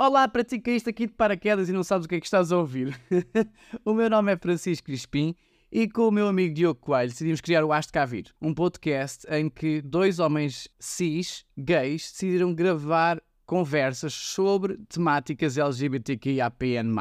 Olá, para ti que caíste aqui de paraquedas e não sabes o que é que estás a ouvir. o meu nome é Francisco Crispim e com o meu amigo Diogo Coelho decidimos criar o Aste Cá Vir, um podcast em que dois homens cis, gays, decidiram gravar conversas sobre temáticas LGBTQIAPN+.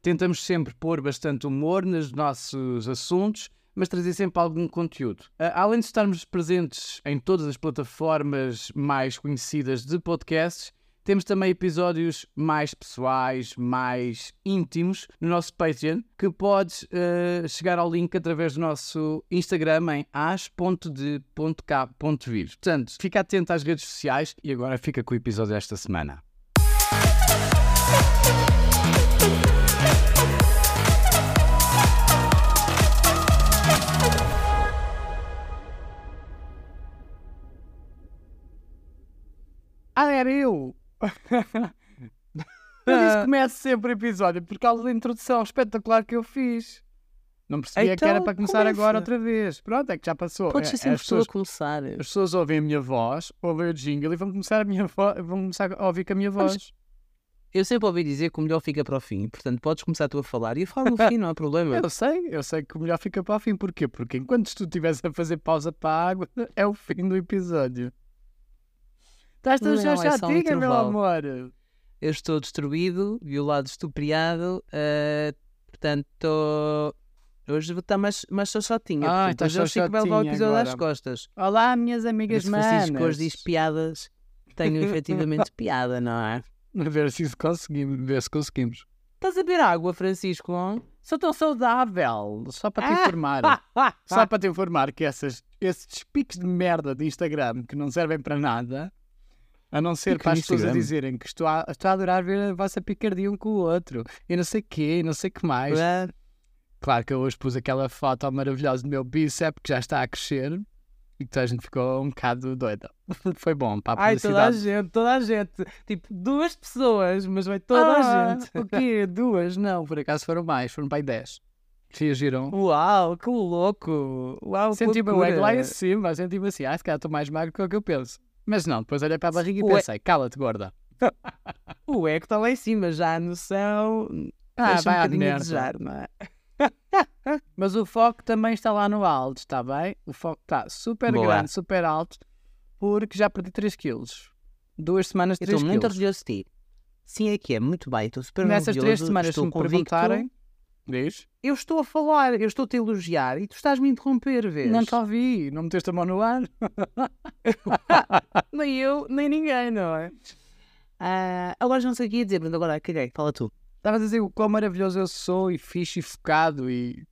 Tentamos sempre pôr bastante humor nos nossos assuntos, mas trazer sempre algum conteúdo. Além de estarmos presentes em todas as plataformas mais conhecidas de podcasts, temos também episódios mais pessoais, mais íntimos no nosso Patreon, que podes uh, chegar ao link através do nosso Instagram em as.de.k.vir. Portanto, fica atento às redes sociais e agora fica com o episódio desta semana. Ah, era eu! Eu disse começo sempre o episódio por causa da introdução espetacular que eu fiz. Não percebia Então, que era para começar começa. agora outra vez. Pronto, é que já passou. Podes ser É, sempre as, pessoas, começar. as pessoas ouvem a minha voz, ouvem o jingle e vão começar a, minha vo- vão começar a ouvir com a minha voz. Eu sempre ouvi dizer que o melhor fica para o fim. Portanto, podes começar tu a falar e eu falo no fim, não há problema. Eu sei, eu sei que o melhor fica para o fim. Porquê? Porque enquanto tu estiveres a fazer pausa para a água, é o fim do episódio. Estás tão Não, é só um chatinha, meu amor. Eu estou destruído, violado, estupriado. eh, portanto, hoje vou estar mais, mais xoxotinha. Ah, estás hoje Chico vai levar o episódio às agora. costas. Olá, minhas amigas Esse Francisco manas. hoje diz piadas. Tenho efetivamente piada, não é? A ver se isso conseguimos. Ver se conseguimos. Estás a beber água, Francisco? Sou tão saudável. Só para te Ah! informar. Só para te informar que essas, esses piques de merda de Instagram que não servem para nada, a não ser para as pessoas a dizerem que estou a, estou a adorar ver a vossa picardia um com o outro e não sei o quê, e não sei o que mais. Claro. Claro que eu hoje pus aquela foto maravilhosa do meu bíceps que já está a crescer e que toda a gente ficou um bocado doida. Foi bom para a Ai, toda a gente, toda a gente. Tipo, duas pessoas, mas vai toda Ah, a gente. O quê? Duas? Não, por acaso foram mais, foram para aí dez. Reagiram. Uau, que louco! Uau, Senti-me lá em cima, senti-me assim, ah, se calhar estou mais magro que o que eu penso. Mas não, depois olhei para a barriga e pensei, cala-te, gorda. O ego está lá em cima, já a noção. Ah, deixa vai um bocadinho a desejar, não é? Mas o foco também está lá no alto, está bem? O foco está super Boa. grande, super alto, porque já perdi 3 quilos. Duas semanas, Eu 3 estou muito quilos. orgulhoso de ti. Sim, é que é, muito bem. Estou super Nessas orgulhoso. três semanas, se estou me convicto. perguntarem, diz? Eu estou a falar, eu estou-te a elogiar e tu estás-me a interromper, vês? Não te ouvi, não meteste a mão no ar. Nem eu, nem ninguém, não é? Ah, agora já não sei o que ia dizer, mas agora caguei, fala tu. Estavas a dizer o quão maravilhoso eu sou e fixe e focado e...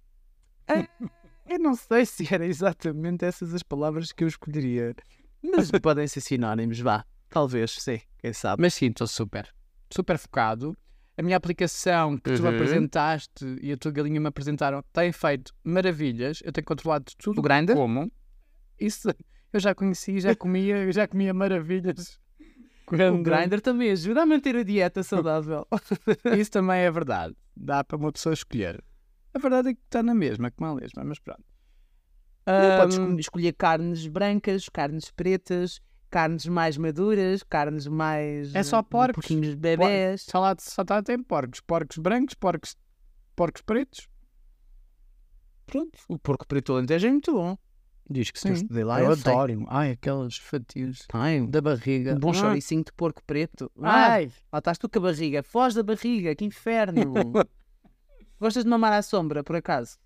Eu não sei se era exatamente essas as palavras que eu escolheria. Mas podem ser sinónimos, vá. Talvez, sim, quem sabe. Mas sim, estou super, super focado. A minha aplicação que tu Uhum. apresentaste e a tua galinha me apresentaram tem feito maravilhas. Eu tenho controlado tudo O Grindr? como. Isso eu já conheci, já comia, já comia maravilhas. O Quando- Grindr também ajuda a manter a dieta saudável. Isso também é verdade. Dá para uma pessoa escolher. A verdade é que está na mesma, como a mesma, mas pronto. Não podes escolher carnes brancas, carnes pretas, carnes mais maduras, carnes mais. É só porcos. Porquinhos de bebés. Só lá só tá, tem porcos. Porcos brancos, porcos, porcos pretos. Pronto. O porco preto alentejo é muito bom. Diz que Eu estudei lá, eu eu sei. adoro. Ai, aquelas fatias Tem. da barriga. Um bom Ah. chouricinho de porco preto. Ai, lá estás tu com a barriga. Foz da barriga, que inferno. Gostas de mamar à sombra, por acaso?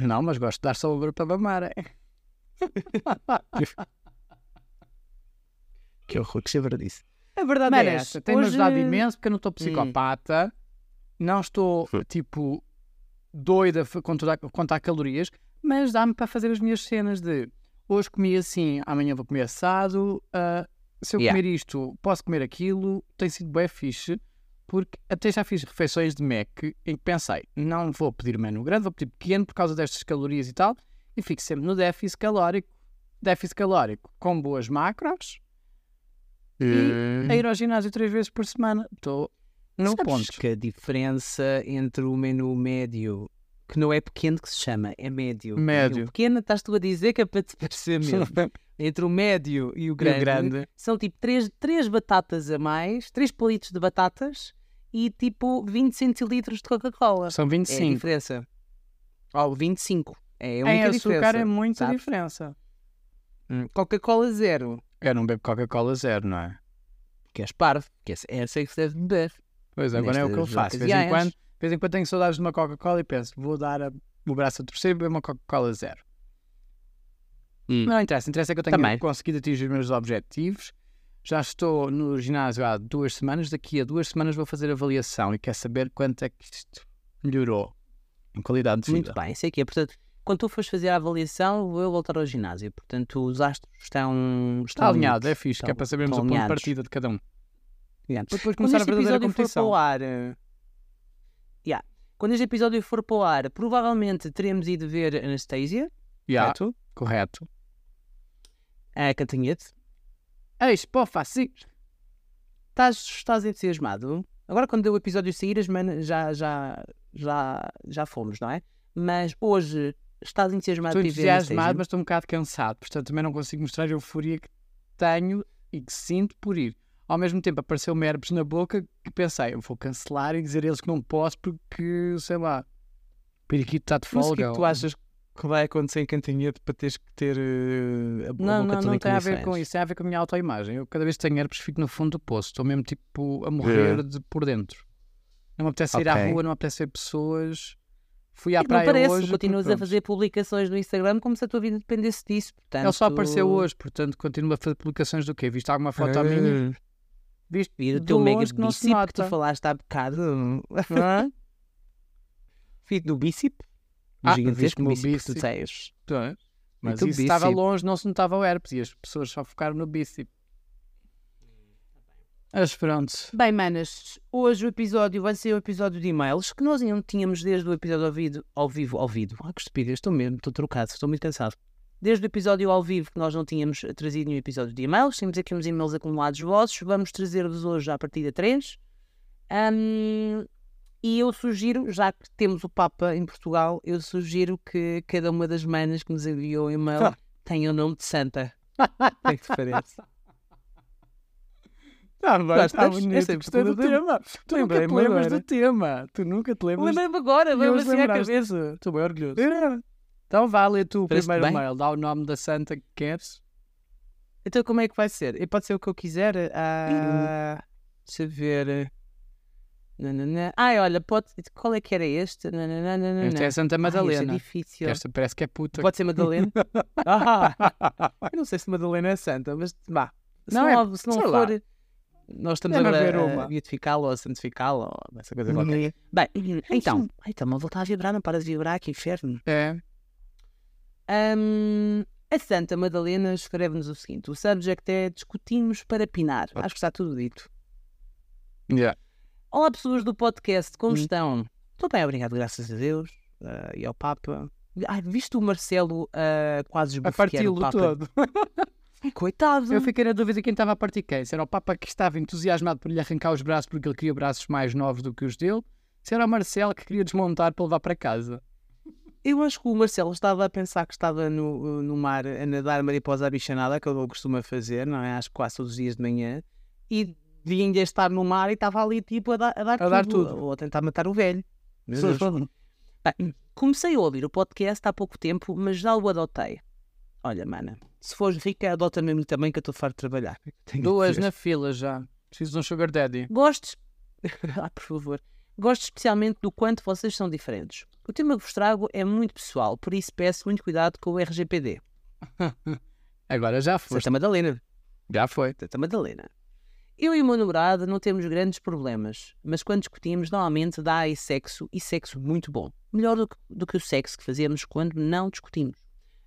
Não, mas gosto de dar sabor para mamar. é. Que horror, que chevardice. A verdade Mano, é essa tem-me Hoje- ajudado imenso porque eu não estou psicopata. Não estou, tipo, doida quanto a, quanto a calorias, mas dá-me para fazer as minhas cenas de hoje comi assim, amanhã vou comer assado. ah, se eu Yeah. comer isto, posso comer aquilo. Tem sido bem fixe. Porque até já fiz refeições de Mac em que pensei, não vou pedir menu grande, vou pedir pequeno por causa destas calorias e tal, e fico sempre no déficit calórico. Déficit calórico com boas macros e a ir ao ginásio três vezes por semana. Estou no Sabes ponto. que a diferença entre o menu médio, que não é pequeno que se chama, é médio. Médio. E o pequeno estás tu a dizer que é para te parecer mesmo. entre o médio e o grande, grande. são tipo 3, três batatas a mais, 3 palitos de batatas e tipo 20 centilitros de Coca-Cola. São É a 25. diferença. Ó, 25. É a única em açúcar diferença. é muita sabes? diferença. Hum, Coca-Cola zero. Eu não bebo Coca-Cola zero, não é? Que és parvo. Que essa é que se deve beber. Pois, agora é o que eu faço. De vez em quando, de vez em quando tenho saudades de uma Coca-Cola e penso, vou dar a- o braço a torcer e beber uma Coca-Cola zero. Hum. Não interessa, interessa é que eu tenho Também. conseguido atingir os meus objetivos. Já estou no ginásio há duas semanas. Daqui a duas semanas vou fazer avaliação e quer saber quanto é que isto melhorou em qualidade de vida. Muito bem, sei que é. Portanto, quando tu fores fazer a avaliação, vou eu voltar ao ginásio. Portanto, os astros estão. Está alinhado, é fixe, que é estão- para sabermos o estão ponto de partida de cada um. alinhados. Para depois Quando começar a este verdadeira episódio for para o ar. yeah. Quando este episódio for para o ar, provavelmente teremos ido ver Anastasia, Yeah, correto? correto. A Cantanhete. Eis, pô, faci. Estás, estás entusiasmado? Agora, quando o episódio sair, as manas já, já, já, já fomos, não é? Mas hoje estás entusiasmado Estou para ir ver entusiasmado, mas estou um bocado cansado. Portanto, também não consigo mostrar a euforia que tenho e que sinto por ir. Ao mesmo tempo, apareceu-me herpes na boca que pensei, eu vou cancelar e dizer a eles que não posso porque, sei lá, o periquito está de Mas folga. o que é que tu achas que vai acontecer em Cantanhete para teres que ter eh, a, bo- a Não, boca não, não em tem a ver com isso, tem a ver com a minha autoimagem. Eu cada vez que tenho herpes fico no fundo do poço, estou mesmo tipo a morrer de por dentro. Não me apetece sair à Ok. rua, não me apetece ver pessoas. Fui à Não praia parece, hoje. continuas porque, a fazer publicações no Instagram como se a tua vida dependesse disso. Portanto, Ele só apareceu hoje, portanto continuo a fazer publicações do quê? Viste alguma foto minha? Ah. Viste? E teu mega longe que não se bíceps que tu falaste há bocado. Hã? Fico do bíceps. Ah, gigantesco viste o meu bíceps que tu tens. Mas isso estava longe, não se notava o herpes e as pessoas só focaram no bíceps. Mas pronto. Bem, manas, hoje o episódio vai ser o episódio de e-mails que nós ainda não tínhamos desde o episódio ao vivo. Ao vivo, ao vivo. Ah, que estupidez, estou mesmo, estou trocado, estou muito cansado. Desde o episódio ao vivo que nós não tínhamos trazido nenhum episódio de e-mails, temos aqui uns e-mails acumulados vossos, vamos trazer-vos hoje à partida 3. e eu sugiro, já que temos o Papa em Portugal, eu sugiro que cada uma das manas que nos enviou e-mail Ah. tenha o nome de Santa. O que Está bem, Gostas? está bonito. É Gostei do tema. Tu nunca te lembras do tema. Tu nunca te lembras. Lembrei-me agora, E hoje assim à cabeça. Estou bem orgulhoso. Então vá ler tu o primeiro mail. Dá o nome da santa que queres. Então como é que vai ser? E pode ser o que eu quiser? Ah, deixa eu ver. Nananã. Ai, olha, pode... qual é que era este? Nananã. Esta é a Santa Ai, Madalena. este é difícil. Esta parece que é puta. Pode ser Madalena? ah, eu não sei se Madalena é santa, mas vá. Se Não não, é- se não sei lá. Nós estamos Deve agora a beatificá-lo ou a santificá-lo ou essa coisa qualquer. Bem, então, está-me a voltar a vibrar, não para de vibrar, que inferno. É. Hum, a Santa Madalena escreve-nos o seguinte: o subject é discutimos para pinar. Acho que está tudo dito. Yeah. Olá, pessoas do podcast, como Hum. estão? Estou bem, obrigado, graças a Deus ah, e ao Papa. Ai, viste o Marcelo ah, quase A esbofetear o parti-lo Papa? todo. Coitado. Eu fiquei na dúvida quem estava a partir quem. Se era o Papa que estava entusiasmado por lhe arrancar os braços porque ele queria braços mais novos do que os dele. Se era o Marcelo que queria desmontar para levar para casa. Eu acho que o Marcelo estava a pensar que estava no, no mar a nadar mariposa abichanada, que ele costuma fazer, não é? Acho que quase todos os dias de manhã. E devia ainda estar no mar e estava ali tipo a dar, a dar, A dar tudo, tudo. Ou a tentar matar o velho. Meu Deus. Bem, comecei a ouvir o podcast há pouco tempo, mas já o adotei. Olha, mana, se fores rica, adota mesmo também que eu estou farto de trabalhar. Tenho Duas na fila já. Preciso de um sugar daddy. Gostes? ah, por favor. Gosto especialmente do quanto vocês são diferentes. O tema que vos trago é muito pessoal, por isso peço muito cuidado com o RGPD. Agora já foste. Santa Madalena. Já foi. Santa Madalena. Eu e o meu namorado não temos grandes problemas, mas quando discutimos, normalmente dá aí sexo e sexo muito bom. Melhor do que, do que o sexo que fazemos quando não discutimos.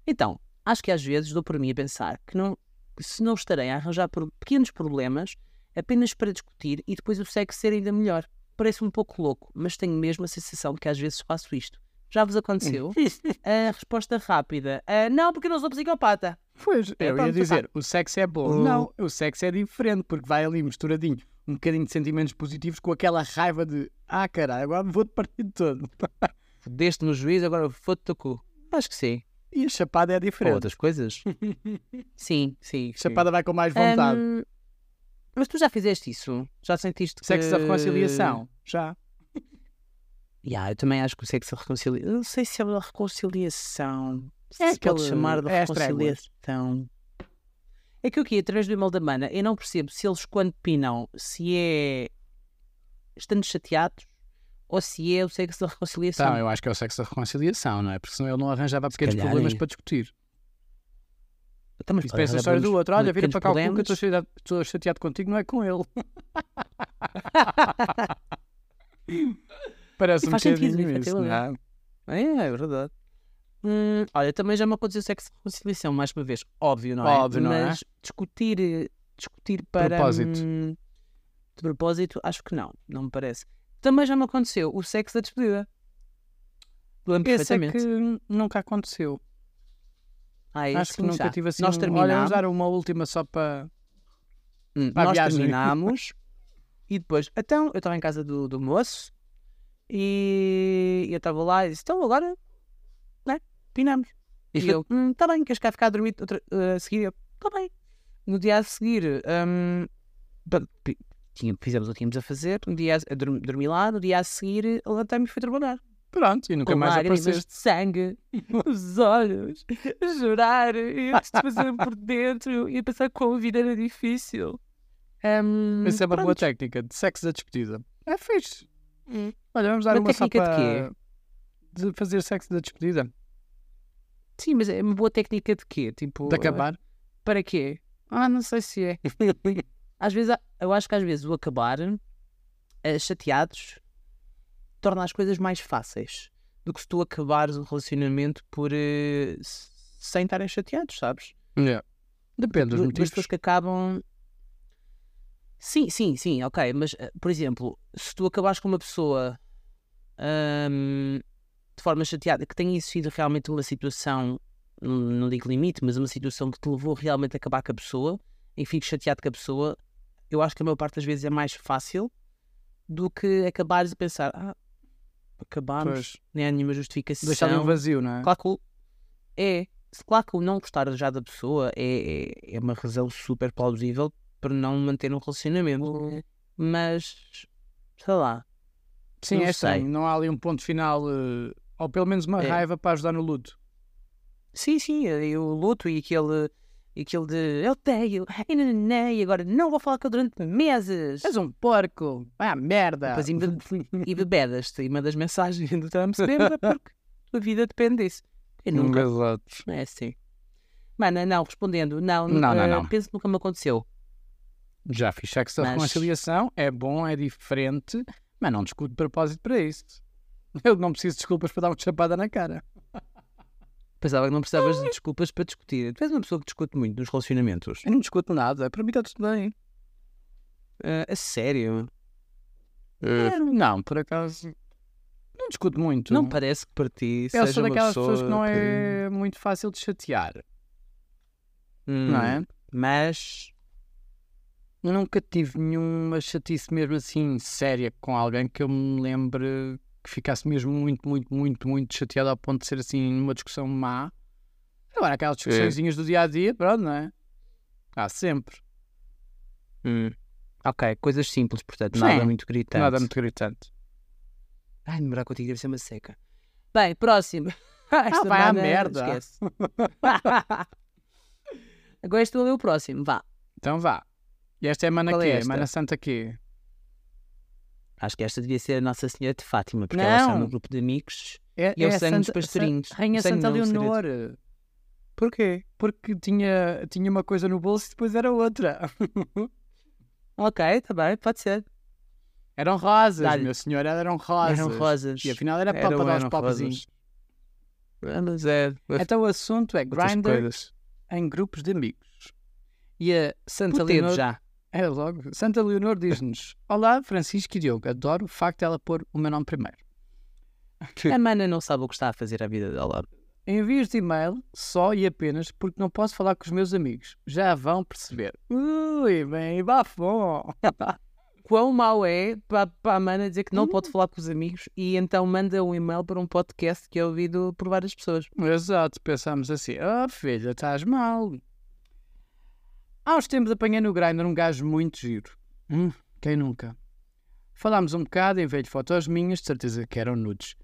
Então, acho que às vezes dou por mim a pensar que não, se não estarei a arranjar por pequenos problemas apenas para discutir e depois o sexo ser ainda melhor. Parece um pouco louco, mas tenho mesmo a sensação de que às vezes faço isto. Já vos aconteceu? a resposta rápida: "Ah, não, porque eu não sou psicopata. Pois, É, eu pronto, ia dizer, o sexo é bom. O- Não, o sexo é diferente, porque vai ali misturadinho um bocadinho de sentimentos positivos com aquela raiva de ah, caralho, agora vou-te partir todo. Deste no juiz, agora o cu. Acho que sim. E a chapada é Ou diferente. outras coisas. sim, sim. sim. Chapada vai com mais vontade. Hum, mas tu já fizeste isso? Já sentiste que... Sexo da reconciliação. Já. Yeah, eu também acho que o sexo da reconciliação... Não sei se é da reconciliação. Se É se pode chamar de é reconciliação. É que o que através do e-mail da mana, eu não percebo se eles quando pinam, se é estando chateados ou se é o sexo da reconciliação. Então, eu acho que é o sexo da reconciliação, não é? Porque senão ele não arranjava pequenos calhar problemas é. para discutir. Então, mas pensa a história do problemas- outro. Olha, vira para cá o cu que eu problemas. estou chateado, estou chateado contigo, não é com ele. Parece E um bocadinho isso, não é? É, é verdade. Hum, olha, também já me aconteceu sexo de reconciliação, mais uma vez. Óbvio, não é? Óbvio, não é? Mas discutir, eh, discutir para... Propósito. hum, de propósito, acho que não. Não me parece. Também já me aconteceu o sexo da despedida. Lembro Esse é perfeitamente. que nunca aconteceu. Ah, esse Acho que sim, nunca já. tive assim. Nós um- terminámos, Olha, vamos dar uma última só para. hum, para a nós viagem. terminámos e depois, então, eu estava em casa do, do moço e eu estava lá e disse, então agora, né, pinamos. E eu, hum, tá bem, queres cá ficar a dormir outra, eh, a seguir? Eu, tá bem. No dia a seguir, hum, pi- tinha- fizemos o que tínhamos a fazer, no dia a, dormi, dormi lá, no dia a seguir, levantei-me e fui trabalhar. Pronto, e nunca com mais lágrimas apareceste. de sangue nos olhos, a chorar, e de fazer por dentro, e a pensar como a vida era difícil. Hum, Essa é uma boa pronto. técnica de sexo da despedida. É fixe. Hum. Olha, vamos dar Uma uma só técnica de para. De fazer sexo da despedida. Sim, mas é uma boa técnica de quê? Tipo, De acabar. Para quê? Ah, não sei se é. Às vezes, eu acho que às vezes o acabar eh, chateados torna as coisas mais fáceis do que se tu acabares o relacionamento por s- sem estarem chateados, sabes? Yeah. Depende dos motivos. pessoas que acabam. Sim, sim, sim, ok. Mas, eh, por exemplo, se tu acabares com uma pessoa ahm, de forma chateada, que tenha existido realmente uma situação, não, não digo limite, mas uma situação que te levou realmente a acabar com a pessoa e fiques chateado com a pessoa, eu acho que a maior parte das vezes é mais fácil do que acabares a pensar, ah, acabámos, Pois. nem há nenhuma justificação. Deixar um vazio, não é? Claro que o, é, claro que o não gostar já da pessoa é, é, é uma razão super plausível para não manter um relacionamento. Mas, sei lá, Sim, é sei. estranho. Não há ali um ponto final, eh, ou pelo menos uma É. raiva para ajudar no luto. sim, sim, o luto e aquele, e aquele de eu tenho, e nananã, e agora não vou falar com ele durante meses. És um porco. Ah, merda. Depois embe- e bebedas-te e mandas mensagem do Trump se bêbada porque a tua vida depende disso. Eu nunca, Exato. não é assim. Mano, não, respondendo, não, Não, não, eh, não. penso que nunca me aconteceu. Já fiz sexo da Mas- reconciliação. É bom, é diferente, mas não discuto de propósito para isso. Eu não preciso de desculpas para dar uma chapada na cara. Pensava que não precisavas de desculpas para discutir. Tu és uma pessoa que discute muito nos relacionamentos. Eu não discuto nada. Para mim está tudo bem. Ah, a sério? É, Não, por acaso. Não discuto muito. Não parece que para ti Eu seja sou daquelas pessoas que não é muito fácil de chatear, Hum, não é? Mas, Eu nunca tive nenhuma chatice mesmo assim séria com alguém que eu me lembre que ficasse mesmo muito, muito, muito, muito chateado ao ponto de ser assim numa discussão má. Agora, aquelas discussõezinhas do dia a dia, pronto, não é? Há sempre. hum, ok, coisas simples, portanto, Sim, nada muito gritante. Nada muito gritante. Ai, demorar contigo deve ser uma seca. Bem, próximo. Esta Ah, vai à merda. Esquece. Agora estou a ler o próximo, vá. Então vá. E esta é a Mana Qual é quê? Mana Santa quê? Acho que esta devia ser a Nossa Senhora de Fátima, porque ela está Não. no grupo de amigos. É, E eu é sangue dos pastorinhos. Sa- Rainha Santa não. Leonor. Porquê? Porque tinha, tinha uma coisa no bolso e depois era outra. Ok, está bem, pode ser. Eram rosas, Dá-lhe. meu senhor, eram rosas. Eram rosas. E afinal era para dar os papazinhos. Mas é. Então o assunto é Grindr em grupos de amigos. E a Santa Leonor... já. É logo. Santa Leonor diz-nos Olá, Francisco e Diogo. Adoro o facto de ela pôr o meu nome primeiro. A mana não sabe o que está a fazer a vida dela. Envios de e-mail só e apenas porque não posso falar com os meus amigos. Já vão perceber. Ui, bem, bafom. quão mau é para, para a mana dizer que não pode falar com os amigos e então manda um e-mail para um podcast que é ouvido por várias pessoas. Exato, pensámos assim: oh filha, estás mal. Há uns tempos apanhei no Grindr um gajo muito giro. Hum, quem nunca? Falámos um bocado, enviei de fotos minhas, de certeza que eram nudes.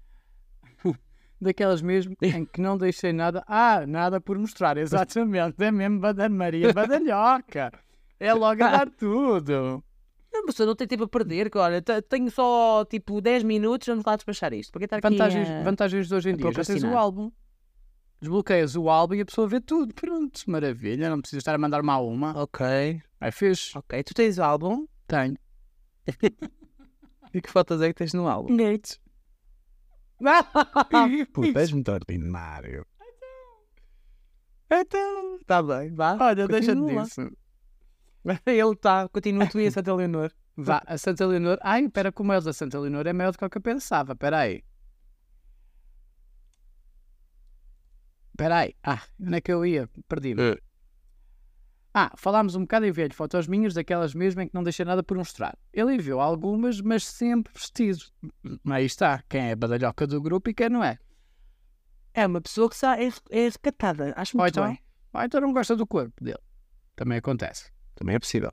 Daquelas mesmo em que não deixei nada. Ah, nada por mostrar, exatamente. É mesmo Badana Maria Badalhoca. É logo a dar tudo. A pessoa não tem tempo a perder, que olha, te- tenho só tipo 10 minutos, vamos lá despachar isto. Porque estar aqui Vantagens, a- vantagens de hoje em dia. Já tens o álbum. Desbloqueias o álbum e a pessoa vê tudo. Pronto, maravilha. Não precisas estar a mandar uma a uma. Ok, É fixe. ok. Tu tens o álbum Tenho. e que fotos é que tens no álbum? Gates. Puta, és muito ordinário. Então, está bem, vá. Olha, deixa continua. disso. Ele está, continua tu e a Santa Leonor. Vá, a Santa Leonor. Ai, espera, como é o da Santa Leonor é maior do que o que eu pensava. Espera aí. Espera aí. Ah, onde é que eu ia? Perdi-me. Eh. Ah, falámos um bocado e enviei-lhe fotos minhas, daquelas mesmo em que não deixei nada por mostrar. Ele enviou algumas, mas sempre vestido. Aí está. Quem é a badalhoca do grupo e quem não é. É uma pessoa que sa- é, é recatada, acho Ou muito então, bem. ou então não gosta do corpo dele. Também acontece. Também é possível.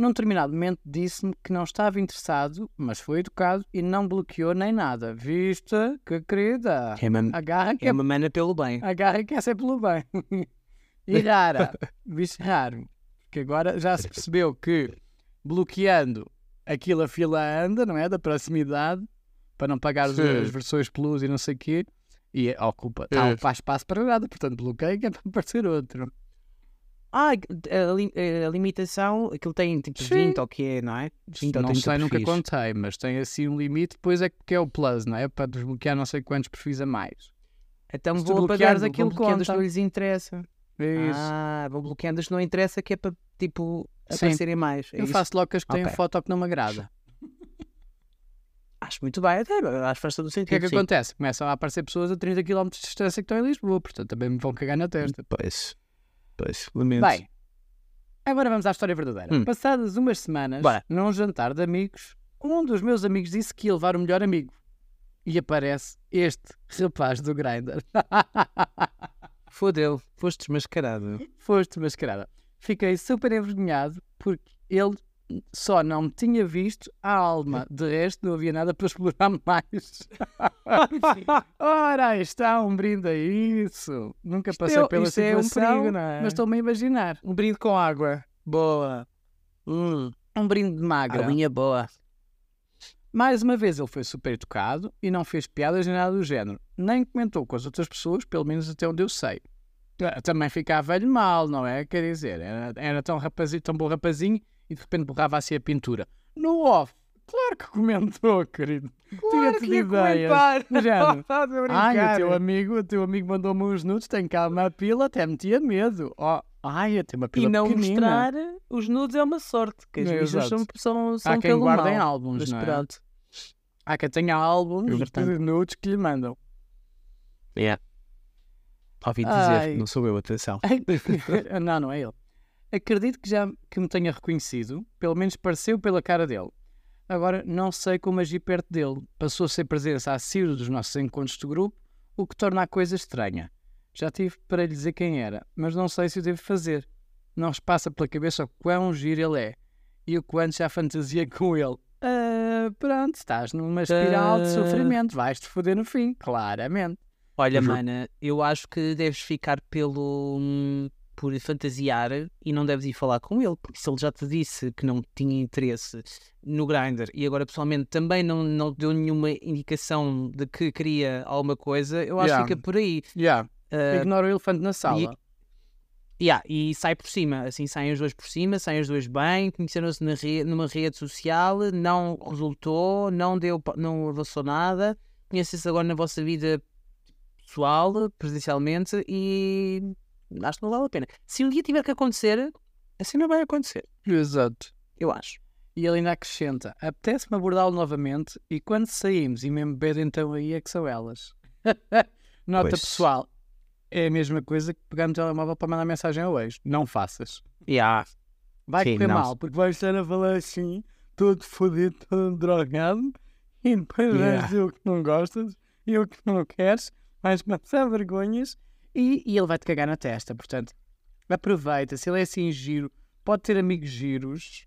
Num determinado momento disse-me que não estava interessado, mas foi educado e não bloqueou nem nada. Vista, que querida. É uma, Agarra que é uma mana pelo bem. agarra que essa é pelo bem. E rara. Bicho raro. Porque agora já se percebeu que bloqueando aquilo a fila anda, não é? Da proximidade, para não pagar Sim. as versões plus e não sei o quê. E ocupa, tá, É. faz espaço para nada, portanto bloqueia que é para aparecer outro. Ah, a, li- a limitação, aquilo tem tipo Sim. 20 ou o que é, não é? 20 ou não 30 sei, nunca perfis. contei, mas tem assim um limite, depois é que é o plus, não é? Para desbloquear não sei quantos perfis a mais. Então Se vou bloqueares apagando, aquilo, os que não lhes interessa. É isso. Ah, vou bloqueando os que não interessa que é para, tipo, Sim. aparecerem mais. É eu isso? faço logo as que têm Ok. foto que não me agrada. Acho muito bem, até, acho que faz todo o O que é sentido. que sim. acontece? Começam a aparecer pessoas a 30 km de distância que estão em Lisboa, portanto também me vão cagar na testa. Pois, pois, lamento. Bem, agora vamos à história verdadeira. Hum. Passadas umas semanas, Bora. num jantar de amigos, um dos meus amigos disse que ia levar o melhor amigo. E aparece este rapaz do Grindr. Fodeu, foste desmascarado. Foste mascarada. Fiquei super envergonhado porque ele só não me tinha visto a alma. De resto, não havia nada para explorar mais. Ora, aí está um brinde a isso. Nunca passei é- pela isto é um situação, perigo, não é? mas estou-me a imaginar. Um brinde com água. Boa. Hum, Um brinde de magra. aguinha boa. Mais uma vez ele foi super educado e não fez piadas nem nada do género. Nem comentou com as outras pessoas, pelo menos até onde eu sei. Ah, Também ficava velho mal, não é? Quer dizer, era, era tão, rapazinho, tão bom rapazinho e de repente borrava assim a pintura. No off, claro que comentou, querido. Tinha-te de ideias. Género. Ai, o teu amigo, o teu amigo mandou-me uns nudes, tem cá uma pila, até me tinha medo. Oh, ai, até uma pila E não pequenina. mostrar os nudes é uma sorte, que as É, bichas são, são, são Há quem pelo mal. álbuns, Mas não é? pronto. Há quem tenha álbuns de nudes que lhe mandam. Ouvi Ai. dizer, não sou eu, atenção. não, não é ele. Acredito que já que me tenha reconhecido, pelo menos pareceu pela cara dele. Agora não sei como agir perto dele. Passou a ser presença assídua dos nossos encontros de grupo, o que torna a coisa estranha. Já tive para lhe dizer quem era, mas não sei se o devo fazer. Não vos passa pela cabeça o quão giro ele é e o quanto já fantasia com ele. Ah, pronto, estás numa espiral de Ah. sofrimento, vais-te foder no fim, claramente. Olha, Uhum. mana, eu acho que deves ficar pelo. Por fantasiar e não deves ir falar com ele, porque se ele já te disse que não tinha interesse no Grindr e agora pessoalmente também não, não deu nenhuma indicação de que queria alguma coisa, eu acho Yeah. que fica por aí. Yeah. Ah, Ignora o elefante na sala. Yeah, e sai por cima, assim saem os dois por cima, saem os dois bem, conheceram-se re- numa rede social, não resultou, não deu, não avançou nada, conhecem-se agora na vossa vida pessoal, presencialmente, e acho que não vale a pena. Se um dia tiver que acontecer, assim não vai acontecer, Exato. eu acho. E ele ainda acrescenta: apetece-me abordá-lo novamente e quando saímos e mesmo beber, então aí é que são elas. Nota Pois. pessoal: é a mesma coisa que pegar no telemóvel para mandar mensagem ao ex. Não faças. Yeah. Vai Sim, correr não. mal, porque vais estar a falar assim todo fodido, todo drogado, e depois Yeah. vais dizer o que não gostas e o que não queres, vais passar vergonhas e, e ele vai-te cagar na testa. Portanto, aproveita, se ele é assim giro, pode ter amigos giros,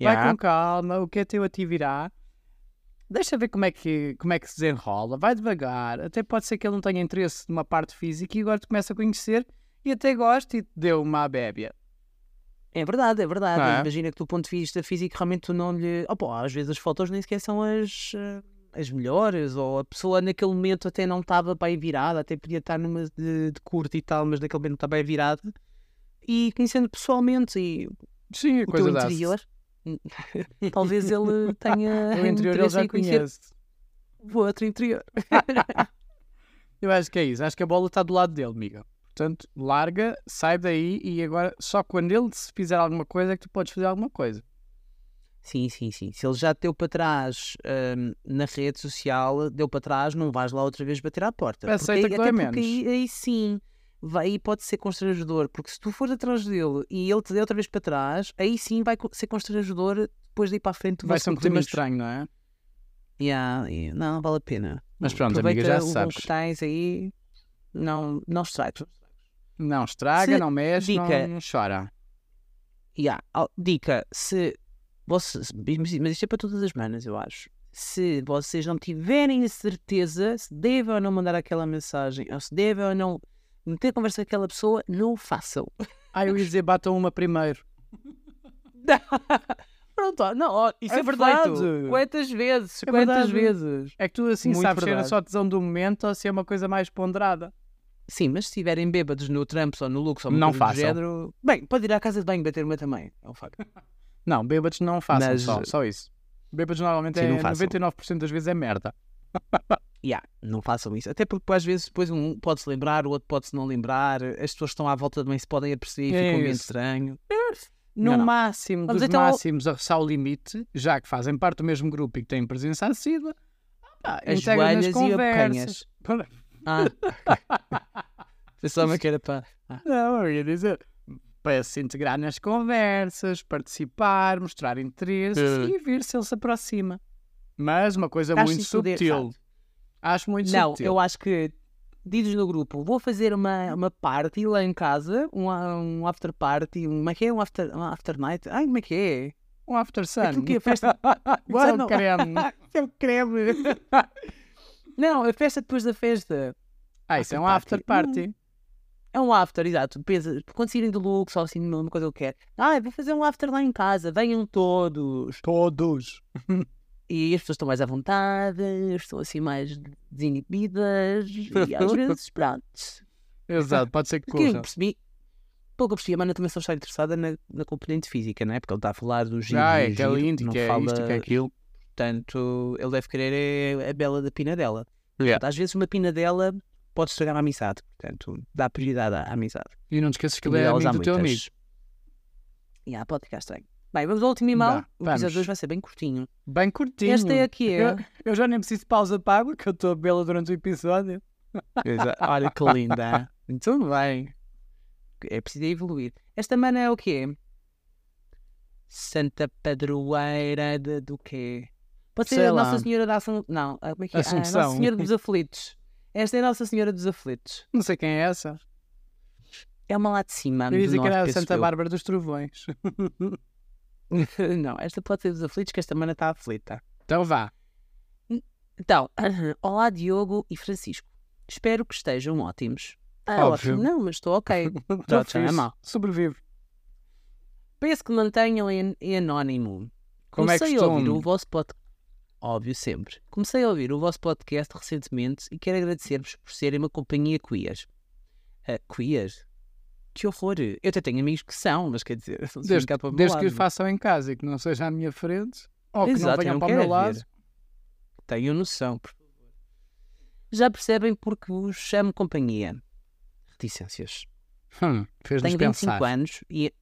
vai Yeah. com calma, o que é teu a ti virá. Deixa ver como é, que, como é que se desenrola, vai devagar. Até pode ser que ele não tenha interesse numa parte física e agora te começa a conhecer e até gosta e te deu uma bébia. É verdade, é verdade. É? Imagina que do ponto de vista físico realmente tu não lhe. Opa, às vezes as fotos nem sequer são as, eh, as melhores, ou a pessoa naquele momento até não estava bem virada, até podia estar numa de, de curto e tal, mas naquele momento está bem virada. E conhecendo pessoalmente e Sim, o teu interior, talvez ele tenha. O interior ele já conhece. o outro interior. Eu acho que é isso. Acho que a bola está do lado dele, amiga. Portanto, larga, sai daí e agora só quando ele se fizer alguma coisa é que tu podes fazer alguma coisa. Sim, sim, sim. Se ele já te deu para trás hum, na rede social, deu para trás, não vais lá outra vez bater à porta. Aceita Porque que até porque menos. aí, aí sim, vai, aí pode ser constrangedor. Porque se tu for atrás dele e ele te der outra vez para trás, aí sim vai ser constrangedor depois de ir para a frente. Vai ser um compromisso. estranho, não é? Yeah, yeah. Não, não vale a pena. Mas pronto, amiga, Aproveita já o sabes. que tens aí, não, não. Não estraga, Se- não mexe, não, dica- não chora. Yeah. Dica, se vocês, mas isto é para todas as manas, eu acho. Se vocês não tiverem a certeza se devem ou não mandar aquela mensagem, ou se devem ou não meter conversa com aquela pessoa, não o façam. Ah, eu ia dizer batam uma primeiro. Pronto, não, ó, isso é, É verdade. Quantas vezes? É Quantas verdade. vezes? É que tu assim Muito sabes se era verdade. só tesão do momento ou se é uma coisa mais ponderada. Sim, mas se estiverem bêbados no Trumps ou no Lux ou uma Não façam. género, bem, pode ir à casa de banho bater uma também. É um facto. Não, bêbados não façam Mas- só, só isso. Bêbados normalmente Sim, é não façam. 99% das vezes é merda. Yeah, não façam isso. Até porque às vezes depois um pode-se lembrar, o outro pode-se não lembrar, as pessoas estão à volta também se podem aperceber e É fica um ambiente estranho. No Não, não. máximo Vamos dos então ao- máximos a roçar o limite, já que fazem parte do mesmo grupo e que têm presença assídua, ah, As joelhas e apocanhas. Ah. Pensava que era para. Ah. Não, eu ia dizer para se integrar nas conversas, participar, mostrar interesse Eh. e ver se ele se aproxima. Mas uma coisa Acho muito isso subtil. Acho muito Não, subtil. eu acho que dizes no grupo, vou fazer uma, uma party lá em casa, um, um after party, um, como é que é? Um after, um after night? Ai, como é que é? Um after sun. Aquilo que é festa- Isso é um Não. creme. É um creme. Não, a festa depois da festa. Ah, isso é um After after party. party. É um after, exato. Pensa, quando saírem do Lux ou assim, uma coisa que eu quero. Ah, vou fazer um after lá em casa, venham todos. Todos. E as pessoas estão mais à vontade, estão assim mais desinibidas. E às vezes, pronto. Exato, pode ser que Porque eu corra. percebi, eu percebi, a Mana também só está interessada na, na componente física, não é? Porque ele está a falar do giro, Ah, é que é lindo, não que é fala, isto, que é aquilo. Portanto, ele deve querer é a bela da pina dela. Yeah. Portanto, às vezes uma pina dela pode estragar a amizade. Portanto, dá prioridade à amizade. E não te esqueças que ele é amigo do teu amigo. Yeah, pode ficar estranho. Bem, vamos ao último e-mail. O episódio 2 vai ser bem curtinho. Bem curtinho. Esta é a que é. Eu, eu já nem preciso de pausa para água, que eu estou a bela durante o episódio. Olha que linda. Muito bem. É preciso evoluir. Esta mana é o quê? Santa Padroeira de, do quê? Pode ser Sei a lá. Nossa Senhora da Assunção. Não, ah, como é que é? Ah. Nossa Senhora dos Aflitos. Esta é a Nossa Senhora dos Aflitos. Não sei quem é essa. É uma lá de cima. Eu ia do dizer que era a Santa eu. Bárbara dos Trovões. Não, esta pode ser dos aflitos, que esta mana está aflita. Então vá. Então, olá Diogo e Francisco. Espero que estejam ótimos. Ah, Óbvio. ótimo. Não, mas estou ok. Estou é fixe. mau. Sobrevive. Peço que mantenham em, em anónimo. Como é Comecei a ouvir costume. o vosso podcast. Óbvio, sempre. Comecei a ouvir o vosso podcast recentemente e quero agradecer-vos por serem uma companhia queer. Ah, queer? Que horror! Eu até tenho amigos que são, mas quer dizer, Desde, cá para desde que o façam em casa e que não seja à minha frente, ou que não Exato, venham não para o meu lado. ver. Tenham noção, por favor. Já percebem porque vos chamo companhia. Reticências. Hum, Fez-nos Tenho 25 pensar. anos e.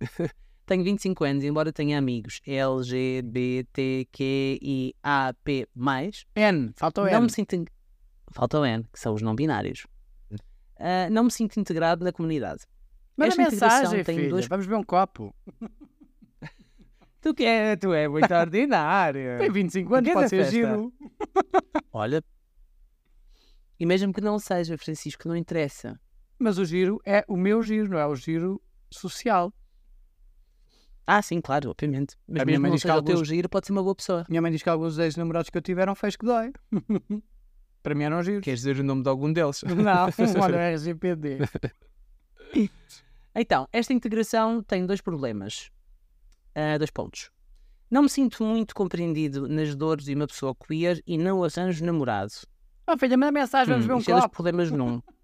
Tenho 25 anos, e embora tenha amigos LGBTQIAP+, N, falta o não N. me sinto... in- Falta o N, que são os não binários. Ah, não me sinto integrado na comunidade. Manda esta integração mensagem, tem filha. dois- Vamos ver um copo. Tu, que é, tu é muito ordinário. Tem 25 anos, pode a ser festa? giro. Olha. E mesmo que não seja, Francisco, não interessa. Mas o giro é o meu giro, não é o giro social. Ah, sim, claro, obviamente. Mas A minha mãe não diz que seja o teu alguns- giro, pode ser uma boa pessoa. Minha mãe diz que alguns ex-namorados que eu tive eram feios que dói. Para mim eram giros. Queres dizer o nome de algum deles? Não, olha, o RGPD. Então, esta integração tem dois problemas. Ah, dois pontos. Não me sinto muito compreendido nas dores de uma pessoa queer e não arranjo namorado. Oh filha, manda mensagem, vamos Hum, ver um é dos copo. problemas num.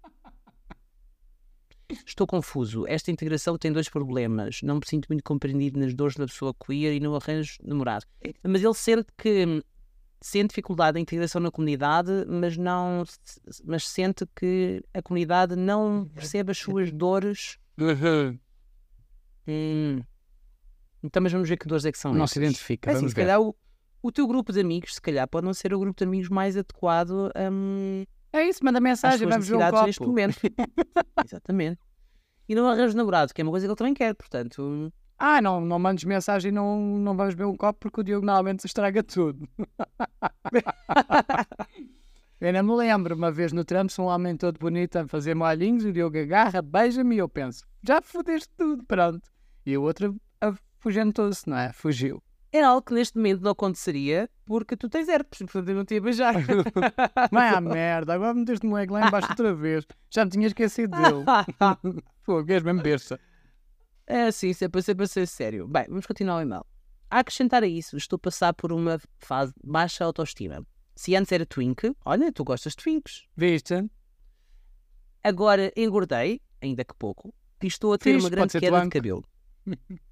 Estou confuso. Esta integração tem dois problemas. Não me sinto muito compreendido nas dores da pessoa queer e não arranjo namorado. Mas ele sente que sente dificuldade na integração na comunidade, mas não mas sente que a comunidade não percebe as suas dores. Hum. Então, mas vamos ver que dores é que são Não essas. se identifica, É assim, vamos se ver. calhar o, o teu grupo de amigos, se calhar, pode não ser o grupo de amigos mais adequado hum, É isso, manda mensagem, vamos ver um necessidades neste copo. momento. Exatamente. E não arranjo namorado, que é uma coisa que ele também quer, portanto. Ah, não, não mandes mensagem, não, não vamos ver um copo porque o Diogo normalmente estraga tudo. eu ainda me lembro, uma vez no Trump, um homem todo bonito a fazer molhinhos, o Diogo agarra, beija-me e eu penso, já fodeste tudo, pronto. E o outro afugentou-se, não é? Fugiu. Era algo que neste momento não aconteceria porque tu tens herpes, portanto eu não te ia beijar. Vai à merda, agora meteste moleque lá embaixo outra vez. Já me tinha esquecido dele. Pô, és mesmo besta. é assim, sempre, sempre a ser sério. Bem, vamos continuar o e-mail. A acrescentar a isso, estou a passar por uma fase de baixa autoestima. Se antes era twink, olha, tu gostas de twinks. Viste? Agora engordei, ainda que pouco, e estou a ter Fixe, uma grande queda de cabelo.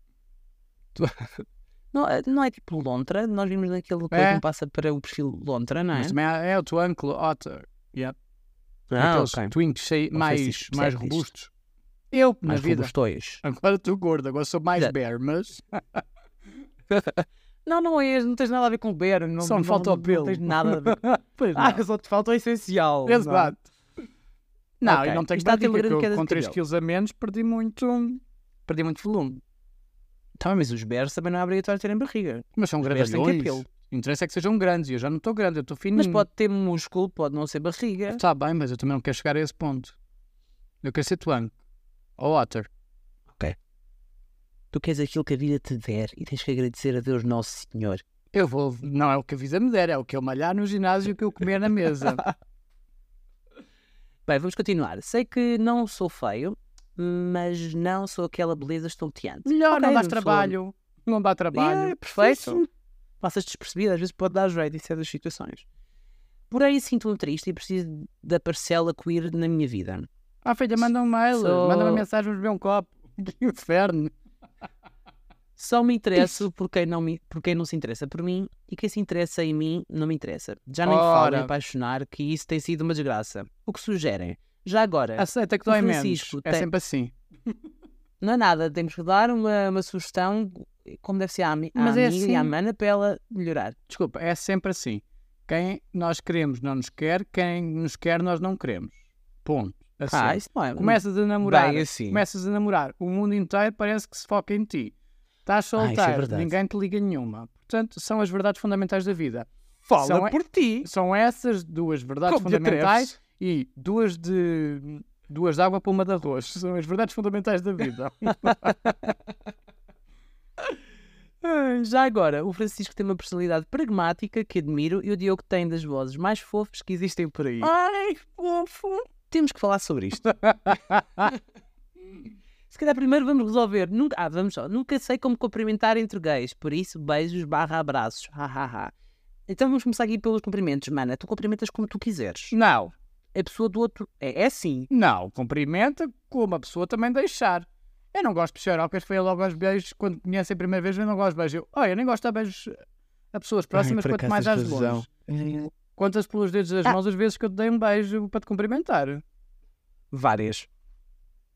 não, é- não é tipo lontra? Nós vimos naquele É. que me passa para o perfil lontra, não é? Mas também é, é o Twinkle Otter. Yep. Ah, Aqueles ok. twinks Não mais, se mais robustos. Eu, na Mais vida. robustões. Agora estou gordo, agora sou mais Exato. bear, mas Não, não és, não tens nada a ver com beber. Não, Só me não- falta o pelo. Não tens nada a ver. pois não. ah, só te falta o essencial. é? Exato. Não, Ok. e não Isto está a que de com 3 cabelo. quilos a menos perdi muito, perdi muito volume. Tá, mas os bears também não é obrigatório terem barriga. Mas são bears têm grandalhões. cabelo. Interessa é que sejam grandes e eu já não estou grande, eu estou fininho. Mas pode ter músculo, pode não ser barriga. Está bem, mas eu também não quero chegar a esse ponto. Eu quero ser twang. Ou otter. Tu queres aquilo que a vida te der e tens que agradecer a Deus Nosso Senhor. Eu vou, não é o que a vida me der, é o que eu malhar no ginásio e o que eu comer na mesa. Bem, vamos continuar. Sei que não sou feio, mas não sou aquela beleza estonteante. Melhor, Ok, não dás sou- trabalho. Não dá trabalho. É, perfeito. Passas despercebido, às vezes pode dar jeito em certas situações. Porém, sinto-me triste e preciso da parcela queer na minha vida. Ah, filha, manda um mail, manda uma mensagem, vamos beber um copo. Que inferno. Só me interesso por quem, não me, por quem não se interessa por mim e quem se interessa em mim não me interessa. Já nem falo em apaixonar, que isso tem sido uma desgraça. O que sugerem? Já agora, Aceita que dói menos. É tem- sempre assim. não é nada, temos que dar uma, uma sugestão, como deve ser à, à Mas é amiga e à assim. mana para ela melhorar. Desculpa, é sempre assim. Quem nós queremos não nos quer, quem nos quer nós não queremos. Ponto. Assim. Ah, isso não é. Começas a namorar, Bem assim. começas a namorar, o mundo inteiro parece que se foca em ti. Estás Ah, é solteiro, verdade. ninguém te liga nenhuma. Portanto, são as verdades fundamentais da vida. Fala São- por ti. São essas duas verdades Como fundamentais e duas de duas de água para uma de arroz. São as verdades fundamentais da vida. Ah, Já agora, o Francisco tem uma personalidade pragmática que admiro e o Diogo tem das vozes mais fofas que existem por aí. Ai, fofo. Temos que falar sobre isto. Se calhar primeiro vamos resolver. Nunca, ah, vamos só. Nunca sei como cumprimentar entre gays, por isso beijos barra abraços. Ha, ha, ha. Então vamos começar aqui pelos cumprimentos, mana. Tu cumprimentas como tu quiseres. Não, A pessoa do outro é, é assim. não. Cumprimenta como a pessoa também deixar. Eu não gosto de xerocas, foi logo aos beijos. Quando conhece a primeira vez, eu não gosto de beijos. Eu, olha, eu nem gosto de dar beijos a pessoas próximas, quanto mais às longe. Contas pelos dedos das Ah. mãos as vezes que eu te dei um beijo para te cumprimentar. Várias.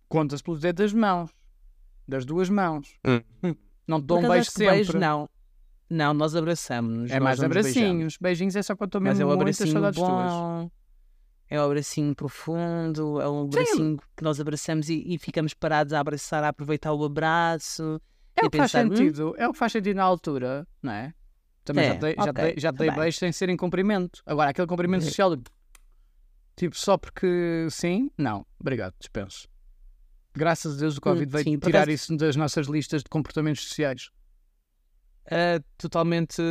Contas pelos dedos das mãos. Das duas mãos. Não te dou um beijo sempre. beijo, não. Não, nós abraçamos-nos. É nós mais abracinhos. Beijinhos é só quando estou Mas mesmo é o muitas abracinho saudades tuas. bom, é o abracinho profundo, é um abracinho que nós abraçamos e, e ficamos parados a abraçar, a aproveitar o abraço. É o que faz pensar, hum, sentido. É o que faz sentido na altura, não é? Também já É, te dei, já te ok, dei, já dei tá bem. beijo sem ser em cumprimento. Agora, aquele cumprimento É. social, tipo, só porque sim, não. Obrigado, dispenso. Graças a Deus o Covid veio Hum, sim, por tirar isso das nossas listas de comportamentos sociais. É totalmente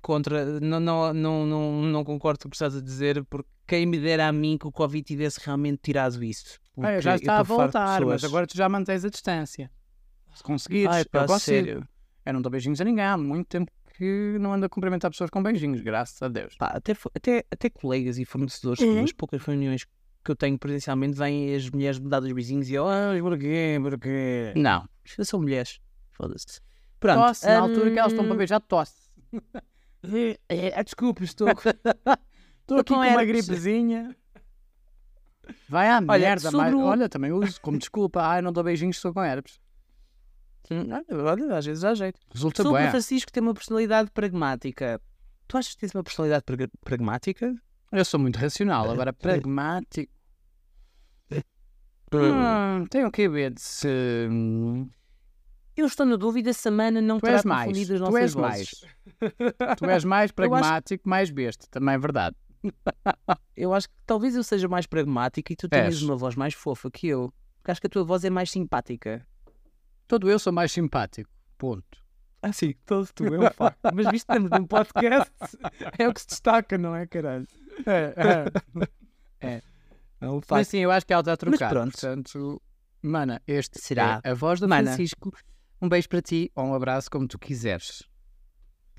contra. Não, não, não, não, não concordo com o que estás a dizer, porque quem me dera a mim que o Covid tivesse realmente tirado isso. É, já está a voltar, mas agora tu já mantens a distância. Se conseguires, Ai, pá, eu consigo. sério. Eu não dou beijinhos a ninguém. Há muito tempo que não ando a cumprimentar pessoas com beijinhos, graças a Deus. Pá, até, até, até colegas e fornecedores, Uhum. nas poucas reuniões que eu tenho presencialmente, vêm as mulheres me dar dos vizinhos e eu, ai, porquê, porquê? Não. São mulheres. Foda-se. Pronto. Tosse, na altura que elas estão para hum, beijar, tosse. é, desculpa, estou. Estou aqui com uma gripezinha. Vai à Olha, merda, sobre mas- Olha, também uso como desculpa. Ai, não dou beijinhos, estou com herpes. Olha, às vezes há jeito. Resulta Sobre bem. o Francisco tem uma personalidade pragmática. Tu achas que tens uma personalidade praga- pragmática? Eu sou muito racional, agora pragmático. Hum, tenho que ver se. hum, Eu estou na dúvida se a Mana não Tu terá confundido as Tu nossas és vozes. mais. Tu és mais pragmático, mais besta. Também é verdade. Eu acho que talvez eu seja mais pragmática e tu tenhas És. uma voz mais fofa que eu. Porque acho que a tua voz é mais simpática. Todo eu sou mais simpático. Ponto. Ah, sim, todo tu é um facto. Mas visto que estamos num podcast, é o que se destaca, não é, caralho? É, É um Mas facto. sim, eu acho que ela está a trocar. pronto. Portanto, mana, este Será? é a voz do Mana. Francisco. Um beijo para ti ou um abraço, como tu quiseres.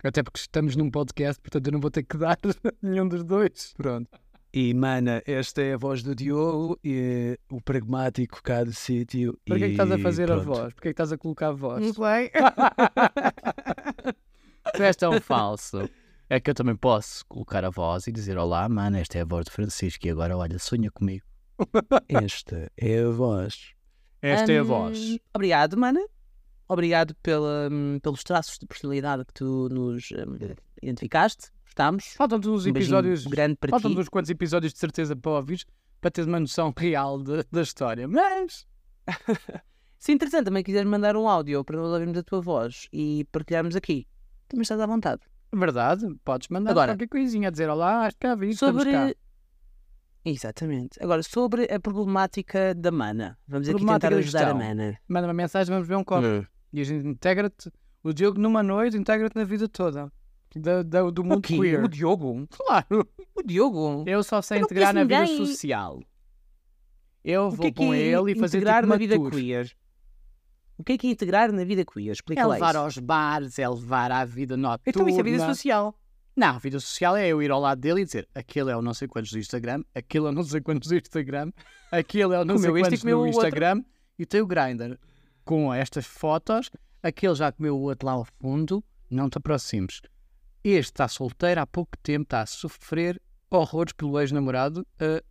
Até porque estamos num podcast, portanto eu não vou ter que dar nenhum dos dois. Pronto. E, mana, esta é a voz do Diogo, e, o pragmático cá do sítio. Para que é que estás a fazer a pronto. voz? Para que é que estás a colocar a voz? Não sei. tu és tão falso. É que eu também posso colocar a voz e dizer: Olá, mano, esta é a voz do Francisco e agora, olha, sonha comigo. Esta é a voz. Esta é a Hum, voz. Obrigado, mana. Obrigado pela, hum, pelos traços de personalidade que tu nos hum, identificaste. Gostámos. Faltam-te uns Um episódios. grande para Faltam-te ti. uns quantos episódios de certeza para ouvires para teres uma noção real de- da história. Mas. Se interessante também quiseres mandar um áudio para nós ouvirmos a tua voz e partilharmos aqui, também estás à vontade. Verdade, podes mandar Agora- qualquer coisinha a dizer olá, acho que cá vi, estamos cá. Sobre. Exatamente. Agora, sobre a problemática da mana. Vamos aqui tentar da ajudar a mana. Manda uma mensagem, vamos ver um copo. E a gente integra-te, o Diogo numa noite, integra-te na vida toda. Da, da- do mundo quê? queer. O Diogo? Claro. O Diogo? Eu só sei Eu não integrar na conheço vida ninguém. social. Eu vou que é que com é ele e fazer integrar tipo na uma vida tour. queer? O que é que é integrar na vida queer? Explica É lá levar isso. aos bares, é levar à vida noturna. Então isso é vida social. Não, vida social é eu ir ao lado dele e dizer aquele é o não sei quantos do Instagram, aquele é o não sei quantos do Instagram, aquele é o não sei este e quantos comeu do outro. Instagram e tem o Grindr com estas fotos, aquele já comeu o outro lá ao fundo, não te aproximes. Este está solteiro há pouco tempo, está a sofrer horrores pelo ex-namorado, ah,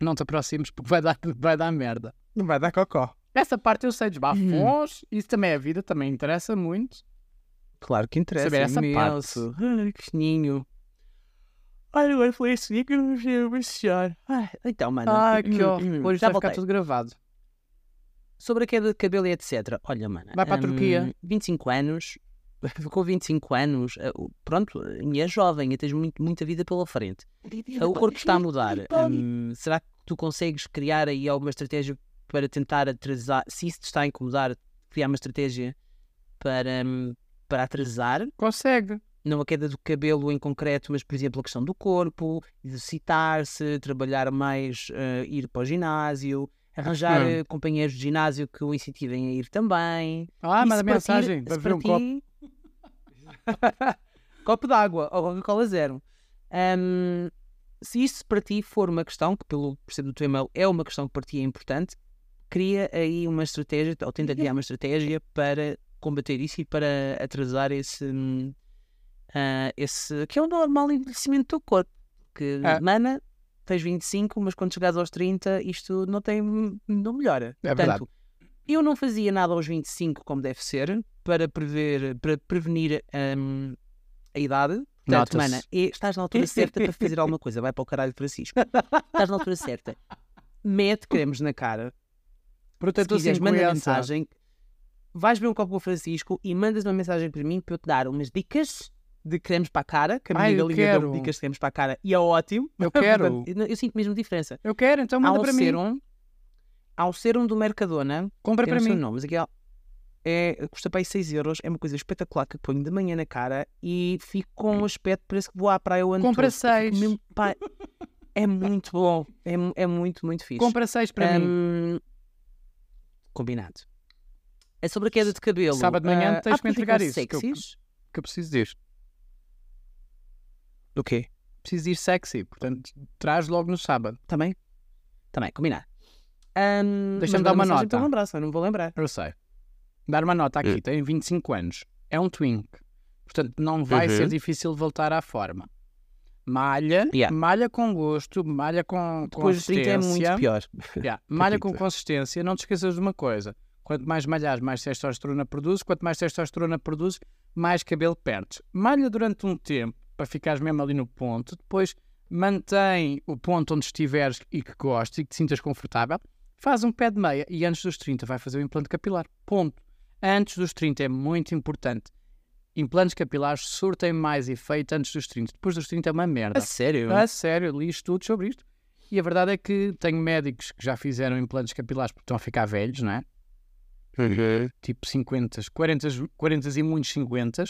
não te aproximes porque vai dar, vai dar merda. Não vai dar cocó. Essa parte eu sei dos Hum. bafões, isso também é vida, também interessa muito. Claro que interessa. Saber essa imenso. Ai, que ninho. Ai, agora foi assim que eu não sei apreciar. Ai, Então, mano. Ai, que hum, horror. hum, Hoje já vai ficar tudo gravado. Sobre a queda de cabelo e etc. Olha, mano. Vai para a hum, Turquia. 25 anos. Com 25 anos, eh, pronto, ainda é jovem e tens muito, muita vida pela frente. O corpo está a mudar. Hum, será que tu consegues criar aí alguma estratégia para tentar atrasar? Se isso te está a incomodar, criar uma estratégia para, hum, para atrasar? Consegue. não a queda do cabelo em concreto, mas por exemplo a questão do corpo, exercitar-se, trabalhar mais, eh, ir para o ginásio, arranjar Hum. eh, companheiros de ginásio que o incentivem a ir também. Ah, E manda mensagem para ver um copo. copo d'água ou Coca-Cola zero. Ahm, se isso para ti for uma questão, que pelo percebo do teu e-mail é uma questão que para ti é importante, cria aí uma estratégia, ou tenta criar uma estratégia para combater isso e para atrasar esse, ah, esse que é o normal envelhecimento do teu corpo. Que, É. mana, tens 25, mas quando chegares aos 30, isto não tem, não melhora. É verdade. Eu não fazia nada aos 25 como deve ser, para, prever, para prevenir hum, a idade. Portanto, mana, e estás na altura certa para fazer alguma coisa. Vai para o caralho, Francisco. Estás na altura certa. Mete cremes na cara. Se Protetor quiseres, manda 50. mensagem. vais ver um copo com o Francisco e mandas uma mensagem para mim para eu te dar umas dicas de cremes para a cara, que a minha Ai, eu amiga deu-me quero. dicas de cremes para a cara e é ótimo. Eu quero. Eu, sinto mesmo diferença. Eu quero, então manda um para mim. Serum, há um do Mercadona, Compra tem para mim. nome, mas aqui é, é- custa para aí 6 euros, é uma coisa espetacular que eu ponho de manhã na cara e fico com um aspecto, parece que vou à praia o ano Compra todo. Eu fico seis. mesmo, pá, é muito bom, é, é muito, muito fixe. Compra seis para mim. Hum, Combinado. É sobre a queda de cabelo. Sábado de manhã ah, tens que me entregar isso, que eu-? Que eu preciso disso. Do quê? Preciso ir sexy, portanto, traz logo no sábado. Também? Também, combinado. Hum, Deixa-me dar uma nota. para eu lembrar, eu não vou lembrar. Eu sei. Dar uma nota aqui, tem 25 anos. É um twink. Portanto, não vai Uhum. ser difícil voltar à forma. Malha, Yeah. malha com gosto, malha com Depois de 30 é consistência. muito pior. Yeah, Malha com consistência, não te esqueças de uma coisa. Quanto mais malhares, mais testosterona produz. Quanto mais testosterona produz, mais cabelo perdes. Malha durante um tempo, para ficares mesmo ali no ponto. Depois mantém o ponto onde estiveres e que gostes e que te sintas confortável. Faz um pé de meia e antes dos 30 vai fazer o implante capilar. Ponto. Antes dos 30 é muito importante. Implantes capilares surtem mais efeito antes dos 30. Depois dos 30 é uma merda. A sério? A sério, li estudos sobre isto. E a verdade é que tenho médicos que já fizeram implantes capilares porque estão a ficar velhos, não é? Tipo 50, 40, 40 e muitos 50.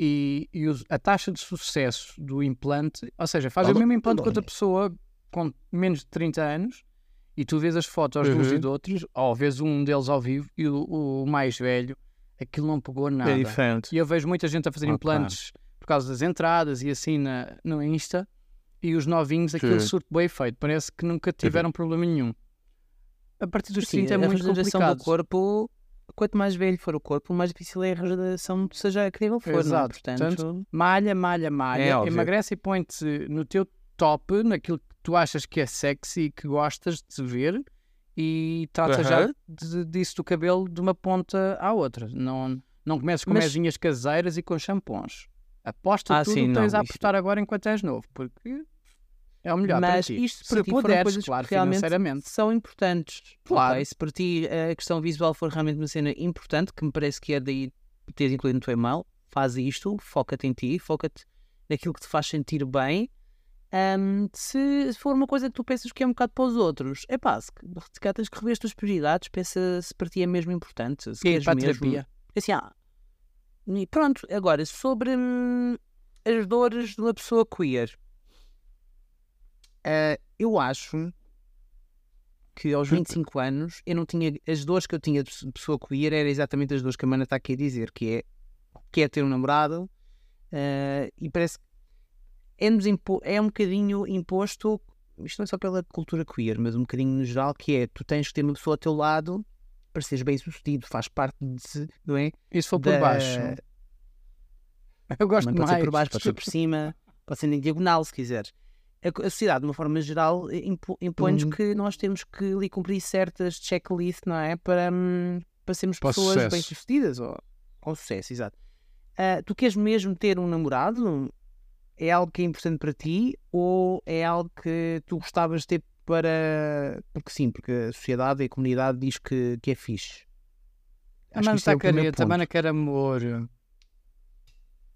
E, e os- a taxa de sucesso do implante, ou seja, faz o mesmo implante que outra olha. pessoa com menos de 30 anos e tu vês as fotos de uns e Uhum. de outros, ou vês um deles ao vivo e o, o mais velho, aquilo não pegou nada. É diferente. E eu vejo muita gente a fazer Ok. implantes por causa das entradas e assim na, no Insta. E os novinhos, aquilo Sim. surto bem feito. Parece que nunca tiveram problema nenhum. A partir dos Sim, 30 é a muito regeneração complicado. do corpo, quanto mais velho for o corpo, mais difícil é a regeneração, seja que nível for, não é? Exato. Portanto, Malha, malha, malha. É óbvio. emagrece e põe-te no teu top, naquilo que tu achas que é sexy e que gostas de ver. E trata já Aham. de- disso do cabelo de uma ponta à outra. Não, não comeces com Mas- mesinhas caseiras e com champons. Aposta Ah, tudo sim, tens não, a isto- apostar agora enquanto és novo, porque é o melhor mas para ti. isto Se para ti foram puderes, coisas claro, que realmente são importantes. Claro. Ok, Se para ti a questão visual for realmente uma cena importante, que me parece que é daí teres incluído no teu e-mail, faz isto, foca-te em ti, foca-te naquilo que te faz sentir bem. Ahm, se for uma coisa que tu pensas que é um bocado para os outros, é pá, se, tens que rever as tuas prioridades, pensa se para ti é mesmo importante. Se E ir queres para a mesmo- terapia. Assim, ah, e pronto, agora sobre hum, as dores de uma pessoa queer. Ah, eu acho que aos 25 anos eu não tinha as dores que eu tinha de pe- pessoa queer era exatamente as dores que a Mana está aqui a dizer, que é que é ter um namorado ah, e parece que é-nos impo- é um bocadinho imposto, isto não é só pela cultura queer, mas um bocadinho no geral, que é tu tens que ter uma pessoa ao teu lado para seres bem sucedido, faz parte de, não é? Se for por da- baixo? Eu gosto Também pode mais. ser por baixo, pode ser por cima, pode ser em diagonal, se quiseres. A, a sociedade, de uma forma geral, impo- impõe-nos Uhum. que nós temos que ali cumprir certas checklists, não é? Para, hum, para sermos Para pessoas sucesso. bem-sucedidas, ou com sucesso, exato. Ah, tu queres mesmo ter um namorado? É algo que é importante para ti? Ou é algo que tu gostavas de ter para... Porque sim, porque a sociedade e a comunidade diz que, que é fixe. A Acho que Mana isto é está o primeiro careta, a ponto. Mana quer amor.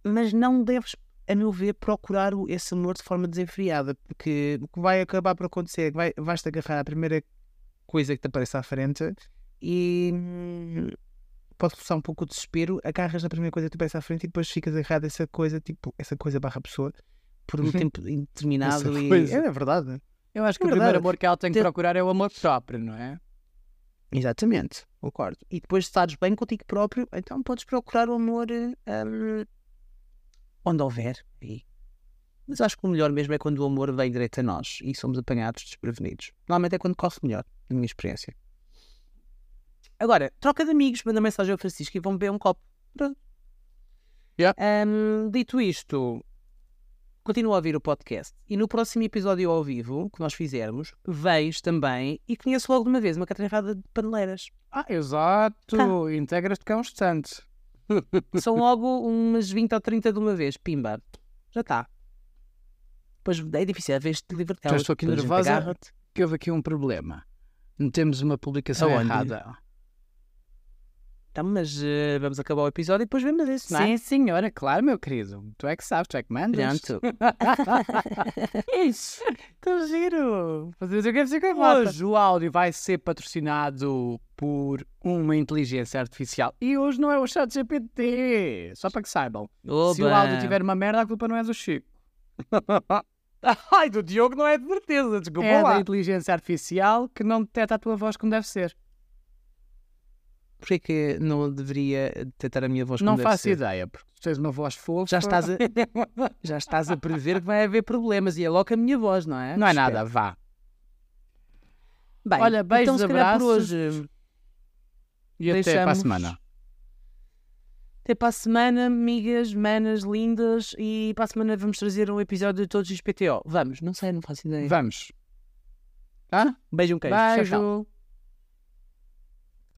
mas não deves, a meu ver, procurar o- esse amor de forma desenfreada, porque o que vai acabar por acontecer é que vai, vais-te agarrar à primeira coisa que te aparece à frente e hum, pode começar um pouco o desespero, agarras na primeira coisa que te aparece à frente e depois ficas agarrado a essa coisa, tipo, essa coisa barra pessoa, por um tempo indeterminado e coisa. é verdade. Eu acho que É o primeiro amor que ela tem que Ter- procurar é o amor próprio, não é? Exatamente, concordo. E depois de estares bem contigo próprio, então podes procurar o amor hum, onde houver. aí. Mas acho que o melhor mesmo é quando o amor vem direito a nós e somos apanhados desprevenidos. Normalmente é quando corre melhor, na minha experiência. Agora, troca de amigos, manda mensagem ao Francisco e vão beber um copo. Pronto. Yeah. Hum, dito isto, continua a ouvir o podcast e no próximo episódio ao vivo que nós fizermos, vens também e conheço logo de uma vez uma catrefada de paneleiras. Ah, exato. Integras-te é um instante. São logo umas 20 ou 30 de uma vez, pimba. Já está. Depois é difícil, a vez de libertar. Já estou aqui nervosa. Que houve aqui um problema. Metemos uma publicação Aonde? errada. Então, mas eh, vamos acabar o episódio e depois vemos isso, não é? Sim, senhora, claro, meu querido. Tu é que sabes, tu é que mandas. Pronto. Isso. Tão giro. Fazer o que é que Hoje Hoje o áudio vai ser patrocinado por uma inteligência artificial. E hoje não é o chat GPT. Só para que saibam. Se o Oba. áudio tiver uma merda, a culpa não é do Chico. Ai, do Diogo não é de certeza, desculpa É lá. da inteligência artificial que não detecta a tua voz como deve ser. Porquê que não deveria detectar a minha voz não faço ideia, porque tu tens uma voz fofa. Já estás, a, já estás a prever que vai haver problemas e é logo a minha voz, não é? Não é nada, vá. Bem, Olha, beijos, então, se calhar por abraços. hoje. E até para a Deixamos- semana. Até para a semana, amigas, manas, lindas. E para a semana vamos trazer um episódio de todos os PTO. Vamos, não sei, não faço ideia. Vamos. Tá? Beijo, um queijo. Tchau, tchau. Beijo.